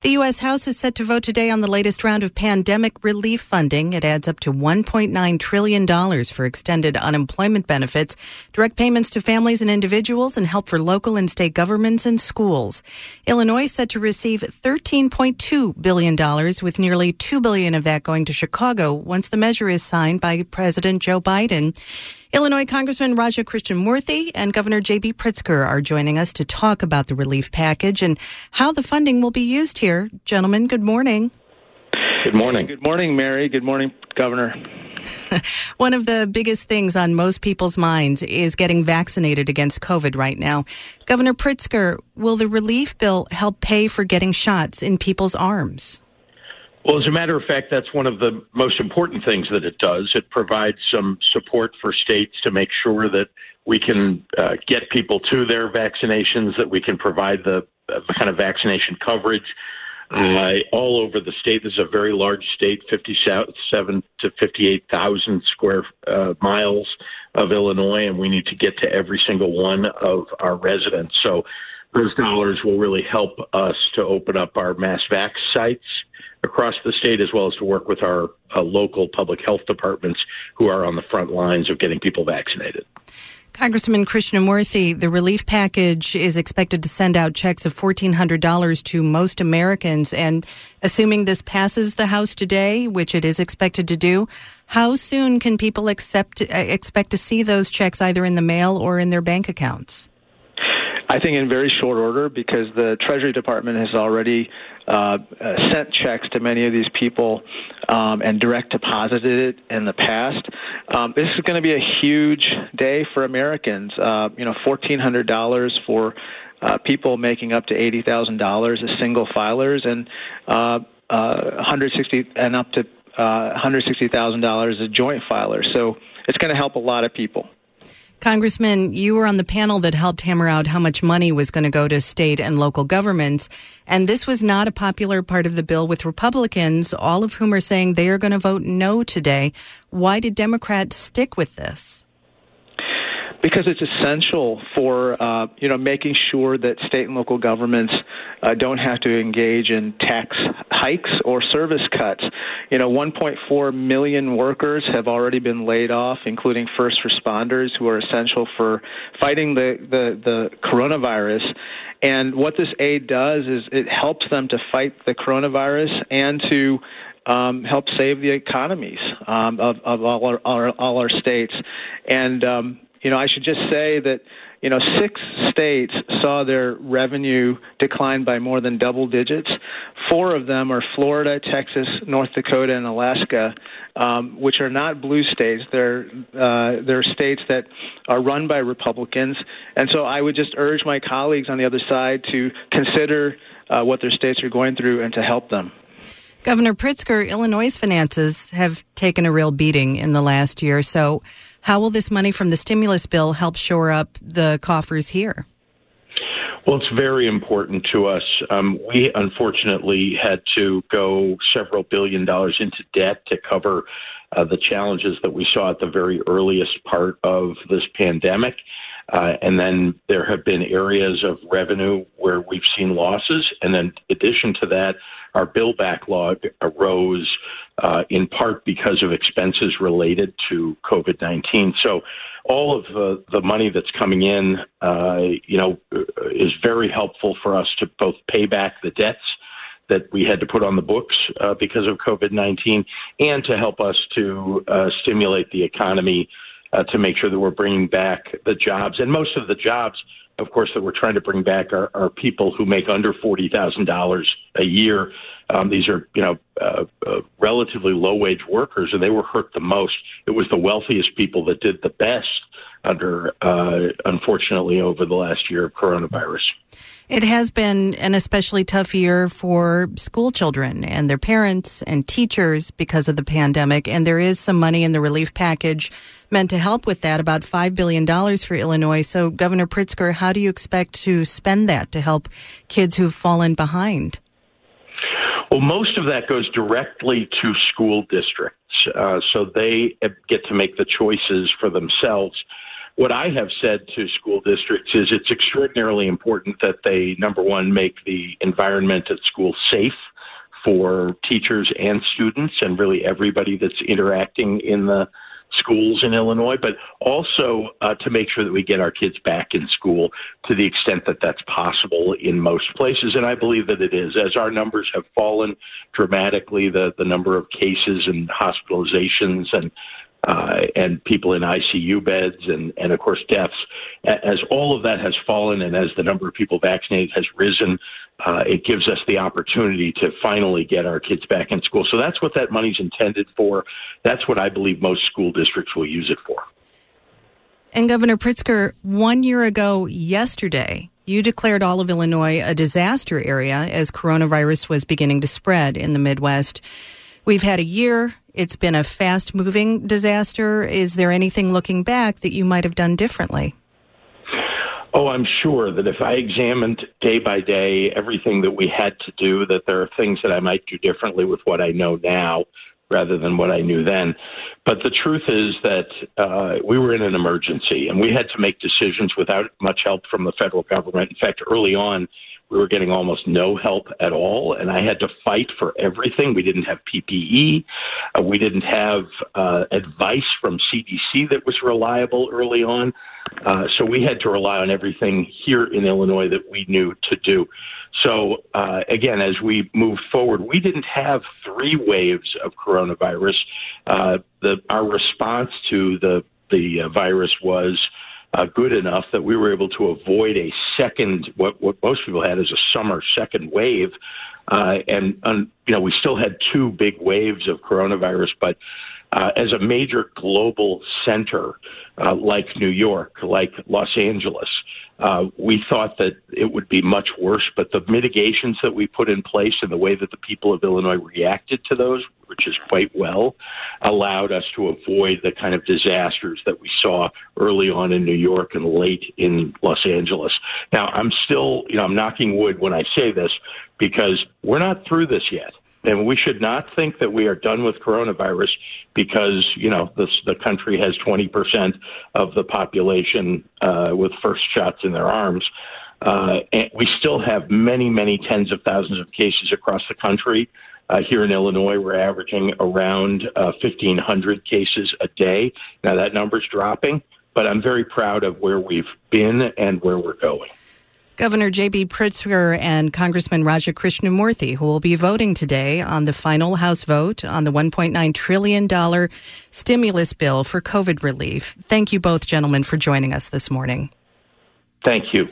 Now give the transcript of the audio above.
The U.S. House is set to vote today on the latest round of pandemic relief funding. It adds up to $1.9 trillion for extended unemployment benefits, direct payments to families and individuals, and help for local and state governments and schools. Illinois is set to receive $13.2 billion, with nearly 2 billion of that going to Chicago once the measure is signed by President Joe Biden. Illinois Congressman Raja Krishnamoorthi and Governor J.B. Pritzker are joining us to talk about the relief package and how the funding will be used here. Gentlemen, good morning. Good morning. Good morning, Mary. Good morning, Governor. One of the biggest things on most people's minds is getting vaccinated against COVID right now. Governor Pritzker, will the relief bill help pay for getting shots in people's arms? Well, as a matter of fact, that's one of the most important things that it does. It provides some support for states to make sure that we can uh, get people to their vaccinations, that we can provide the, uh, kind of vaccination coverage uh, all over the state. This is a very large state, 57 to 58,000 square uh, miles of Illinois, and we need to get to every single one of our residents. So those dollars will really help us to open up our mass vac sites across the state, as well as to work with our uh, local public health departments who are on the front lines of getting people vaccinated. Congressman Krishnamoorthi, the relief package is expected to send out checks of $1,400 to most Americans. And assuming this passes the House today, which it is expected to do, how soon can people accept, uh, expect to see those checks either in the mail or in their bank accounts? I think in very short order because the Treasury Department has already uh, sent checks to many of these people um, and direct deposited it in the past. Um, this is going to be a huge day for Americans. Uh, you know, fourteen hundred dollars for uh, people making up to eighty thousand dollars as single filers, and uh, uh, 160 and up to uh, $160,000 as joint filers. So it's going to help a lot of people. Congressman, you were on the panel that helped hammer out how much money was going to go to state and local governments. And this was not a popular part of the bill with Republicans, all of whom are saying they are going to vote no today. Why did Democrats stick with this? Because it's essential for uh, you know making sure that state and local governments uh, don't have to engage in tax hikes or service cuts. You know, 1.4 million workers have already been laid off, including first responders who are essential for fighting the the, the coronavirus. And what this aid does is it helps them to fight the coronavirus and to um, help save the economies um, of, of all, our, our, all our states. And um, you know, I should just say that, you know, six states saw their revenue decline by more than double digits. Four of them are Florida, Texas, North Dakota, and Alaska, um, which are not blue states. They're uh, they're states that are run by Republicans, and so I would just urge my colleagues on the other side to consider uh, what their states are going through and to help them. Governor Pritzker, Illinois' finances have taken a real beating in the last year. So, how will this money from the stimulus bill help shore up the coffers here? Well, it's very important to us. Um, we unfortunately had to go several billion dollars into debt to cover uh, the challenges that we saw at the very earliest part of this pandemic. Uh, and then there have been areas of revenue where we've seen losses. And then, in addition to that, our bill backlog arose uh, in part because of expenses related to COVID 19. So, all of the, the money that's coming in, uh, you know, is very helpful for us to both pay back the debts that we had to put on the books uh, because of COVID 19 and to help us to uh, stimulate the economy uh, to make sure that we're bringing back the jobs. And most of the jobs, of course, that we're trying to bring back are, are people who make under forty thousand dollars a year. Um, these are, you know, uh, uh, relatively low wage workers, and they were hurt the most. It was the wealthiest people that did the best under, uh, unfortunately, over the last year of coronavirus. It has been an especially tough year for school children and their parents and teachers because of the pandemic. And there is some money in the relief package meant to help with that, about $5 billion for Illinois. So, Governor Pritzker, how do you expect to spend that to help kids who've fallen behind? Well, most of that goes directly to school districts. Uh, so they get to make the choices for themselves what I have said to school districts is it's extraordinarily important that they, number one, make the environment at school safe for teachers and students and really everybody that's interacting in the schools in Illinois, but also uh, to make sure that we get our kids back in school to the extent that that's possible in most places. And I believe that it is. As our numbers have fallen dramatically, the, the number of cases and hospitalizations and uh, and people in ICU beds, and, and of course deaths. As all of that has fallen, and as the number of people vaccinated has risen, uh, it gives us the opportunity to finally get our kids back in school. So that's what that money's intended for. That's what I believe most school districts will use it for. And Governor Pritzker, one year ago yesterday, you declared all of Illinois a disaster area as coronavirus was beginning to spread in the Midwest. We've had a year. It's been a fast moving disaster. Is there anything looking back that you might have done differently? Oh, I'm sure that if I examined day by day everything that we had to do, that there are things that I might do differently with what I know now rather than what I knew then. But the truth is that uh, we were in an emergency and we had to make decisions without much help from the federal government. In fact, early on, we were getting almost no help at all, and I had to fight for everything. We didn't have PPE. Uh, we didn't have uh, advice from CDC that was reliable early on. Uh, so we had to rely on everything here in Illinois that we knew to do. So uh, again, as we moved forward, we didn't have three waves of coronavirus. Uh, the, our response to the the uh, virus was uh, good enough that we were able to avoid a second, what, what most people had as a summer second wave. Uh, and, um, you know, we still had two big waves of coronavirus, but uh, as a major global center uh, like New York, like Los Angeles, uh, we thought that it would be much worse, but the mitigations that we put in place and the way that the people of Illinois reacted to those, which is quite well, allowed us to avoid the kind of disasters that we saw early on in New York and late in Los Angeles. Now, I'm still, you know, I'm knocking wood when I say this because we're not through this yet. And we should not think that we are done with coronavirus because, you know, this, the country has 20% of the population uh, with first shots in their arms. Uh, and we still have many, many tens of thousands of cases across the country. Uh, here in Illinois, we're averaging around uh, 1,500 cases a day. Now, that number's dropping, but I'm very proud of where we've been and where we're going. Governor J.B. Pritzker and Congressman Raja Krishnamoorthi, who will be voting today on the final House vote on the $1.9 trillion stimulus bill for COVID relief. Thank you both, gentlemen, for joining us this morning. Thank you.